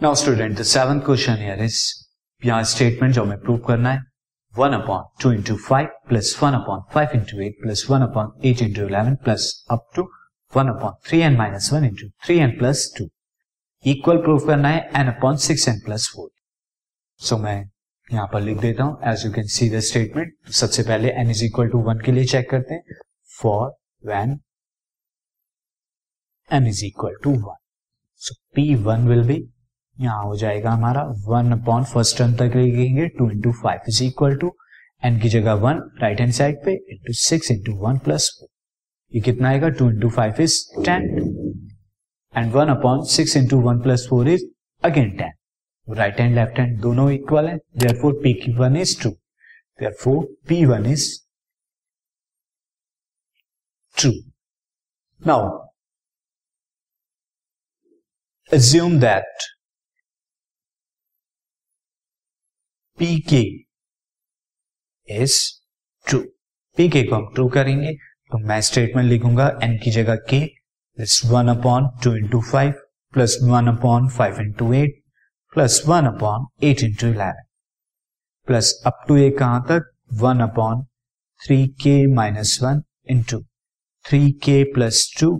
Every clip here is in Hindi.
Now student seven question here is यहाँ स्टेटमेंट जो हमें प्रूव करना है one upon two into five plus one upon five into eight plus one upon eight into eleven plus up to one upon three n minus one into three n plus two equal prove करना है n upon six n plus four so मैं यहाँ पर लिख देता हूँ as you can see the statement सबसे पहले n is equal to one के लिए चेक करते हैं for when n is equal to one so P one will be यहाँ हो जाएगा हमारा वन अपॉन फ़र्स्ट टर्म तक लिखेंगे two into five is equal to n की जगह वन राइट हैंड साइड पे into six into one plus four ये कितना आएगा? Two into five is ten and one upon six into one plus four is again ten right hand left hand दोनों इक्वल है देयर फोर पी की one is true therefore P one is true now assume that P k is true k को हम ट्रू करेंगे तो मैं स्टेटमेंट लिखूँगा एन की जगह k is one upon two into five plus one upon five into eight plus one upon eight into eleven plus up to ए कहाँ तक? One upon three k minus one into three k plus two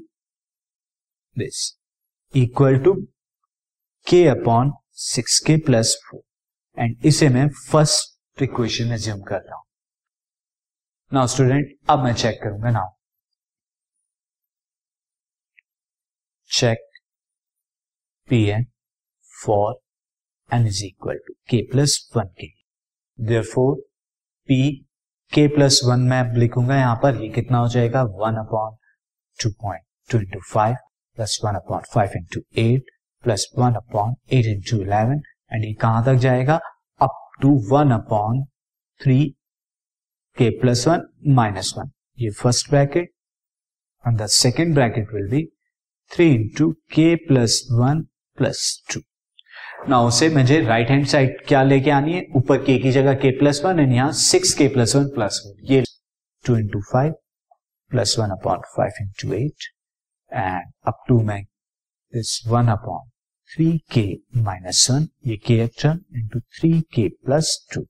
this equal to k upon six k plus four and इसे मैं फ़र्स्ट इक्वेशन एज्यूम कर रहा हूँ। नाउ स्टूडेंट अब मैं चेक करूँगा now check P n for n is equal to k plus one के therefore P k plus one मैं लिखूँगा यहाँ पर, ये कितना हो जाएगा? One upon two point two into five plus one upon five into eight plus one upon eight into eleven and ये कहाँ तक जाएगा? To one upon three k plus one minus one. ये first bracket and the second bracket will be three into k plus one plus two ना उसे मुझे राइट हैंड साइड क्या लेके आनी है? ऊपर के की जगह के प्लस वन एंड यहाँ six k plus one plus one ये two into five plus one upon five into eight and up to मैं this one upon three k minus one ये k term into three k plus two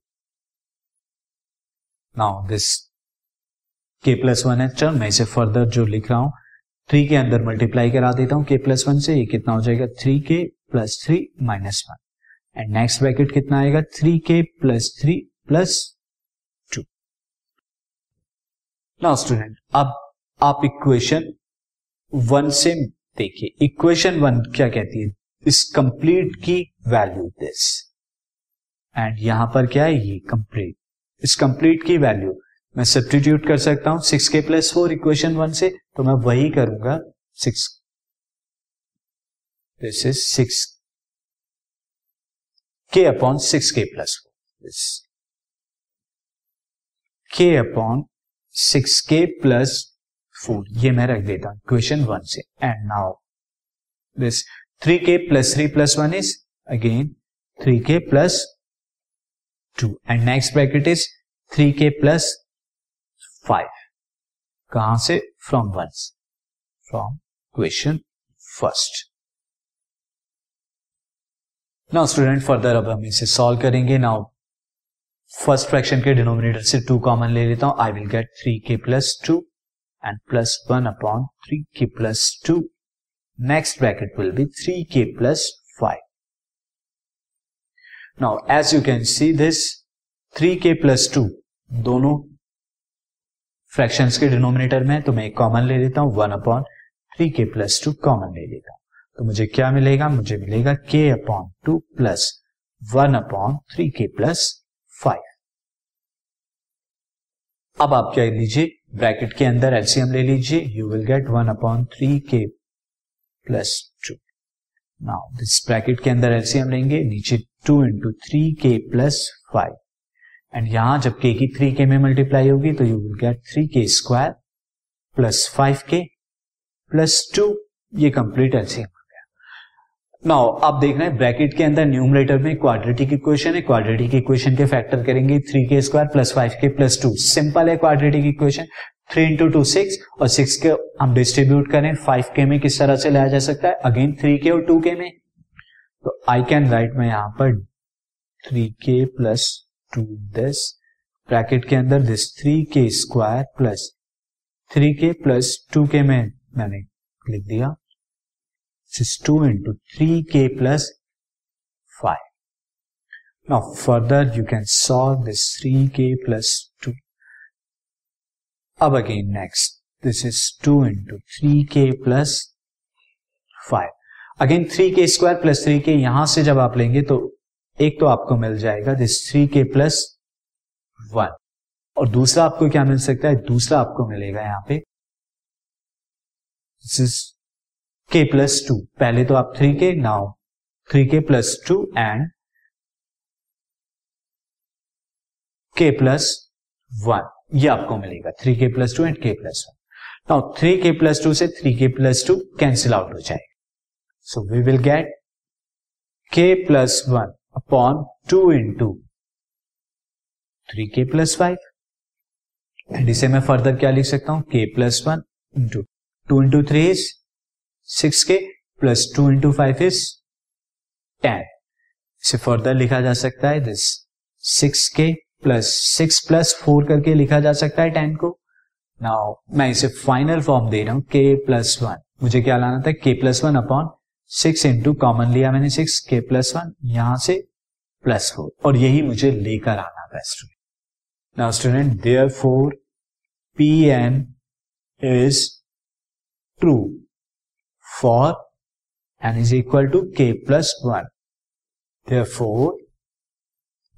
now this k plus one term मैं इसे फर्दर जो लिख रहा हूँ थ्री के अंदर मल्टीप्लाई करा देता हूँ के प्लस वन से, ये कितना हो जाएगा? Three k plus three minus one and next bracket कितना आएगा? Three k plus three plus two now student अब आप इक्वेशन वन से देखिए। इक्वेशन वन क्या कहती है? इस कंप्लीट की वैल्यू दिस एंड यहाँ पर क्या है? ये कंप्लीट इस कंप्लीट की वैल्यू मैं सब्सटीट्यूट कर सकता हूँ सिक्स के प्लस फोर इक्वेशन वन से तो मैं वही करूँगा six this is six k upon six k plus four this k upon six k plus four ये मैं रख देता हूँ इक्वेशन वन से. And now this three k plus three plus one is again three k plus two and next bracket is three k plus five कहाँ से? From one from question first now student further अब हम इसे सॉल्व करेंगे. नाउ फ़र्स्ट फ्रैक्शन के डिनोमिनेटर से टू कॉमन ले लेता हूँ. I will get three k plus two and plus one upon three k plus two next bracket will be 3k plus 5. Now, as you can see this 3k plus 2 दोनों फ्रैक्शंस के डिनोमिनेटर में तो मैं एक कॉमन ले लेता हूँ one upon three k plus two common ले लेता हूँ। तो मुझे क्या मिलेगा? मुझे मिलेगा k upon two plus one upon three k plus five अब आप क्या लीजिए? ब्रैकेट के अंदर एलसीएम ले लीजिए। You will get one upon three k plus two now this bracket के अंदर एलसीएम लेंगे, नीचे two into three k plus five and यहाँ जब के की थ्री के में मल्टीप्लाई होगी तो you will get three k square plus five k plus two ये कंप्लीट एलसीएम हो गया. नाउ आप देख रहे हैं ब्रैकेट के अंदर न्यूमरेटर में क्वाड्रेटिक इक्वेशन है. क्वाड्रेटिक इक्वेशन के फैक्टर करेंगे three k square plus five k plus two simple है quadratic equation three into two six और सिक्स के हम डिस्ट्रीब्यूट करें, फाइव के में किस तरह से लाया जा सकता है? अगेन थ्री के और टू के में। तो आई कैन राइट मैं यहाँ पर थ्री के प्लस टू दिस ब्रैकेट के अंदर this three k square plus three k plus two k में मैंने लिख दिया। Two into three k plus five now further you can can solve this 3k plus 2. Up again, next. This is 2 into 3k plus 5. Again three k square plus three k यहाँ से जब आप लेंगे तो एक तो आपको मिल जाएगा this three k plus one और दूसरा आपको क्या मिल सकता है दूसरा आपको मिलेगा यहाँ पे this is k plus two पहले तो आप 3k now three k plus two and k plus one ये आपको मिलेगा। Three k plus two and k plus one now three k plus two से three k plus two cancel out हो जाएगा। So we will get k plus one upon two into three k plus five and इसे मैं फर्दर क्या लिख सकता हूँ? K plus one into two into three is six k plus two into five is ten इसे फर्दर लिखा जा सकता है this six k plus six plus four करके लिखा जा सकता है टेन को। नाउ मैं इसे फाइनल फॉर्म दे रहा हूँ के प्लस वन मुझे क्या लाना था? K plus one upon six into common लिया मैंने सिक्स के प्लस वन यहाँ से प्लस फोर और यही मुझे लेकर आना था student now student therefore P n is true for n is equal to k plus one therefore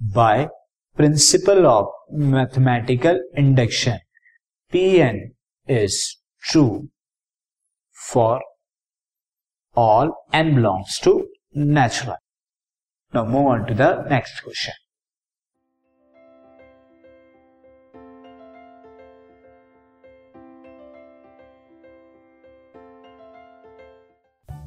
by principle of mathematical induction Pn is true for all n belongs to natural. Now move on to the next question.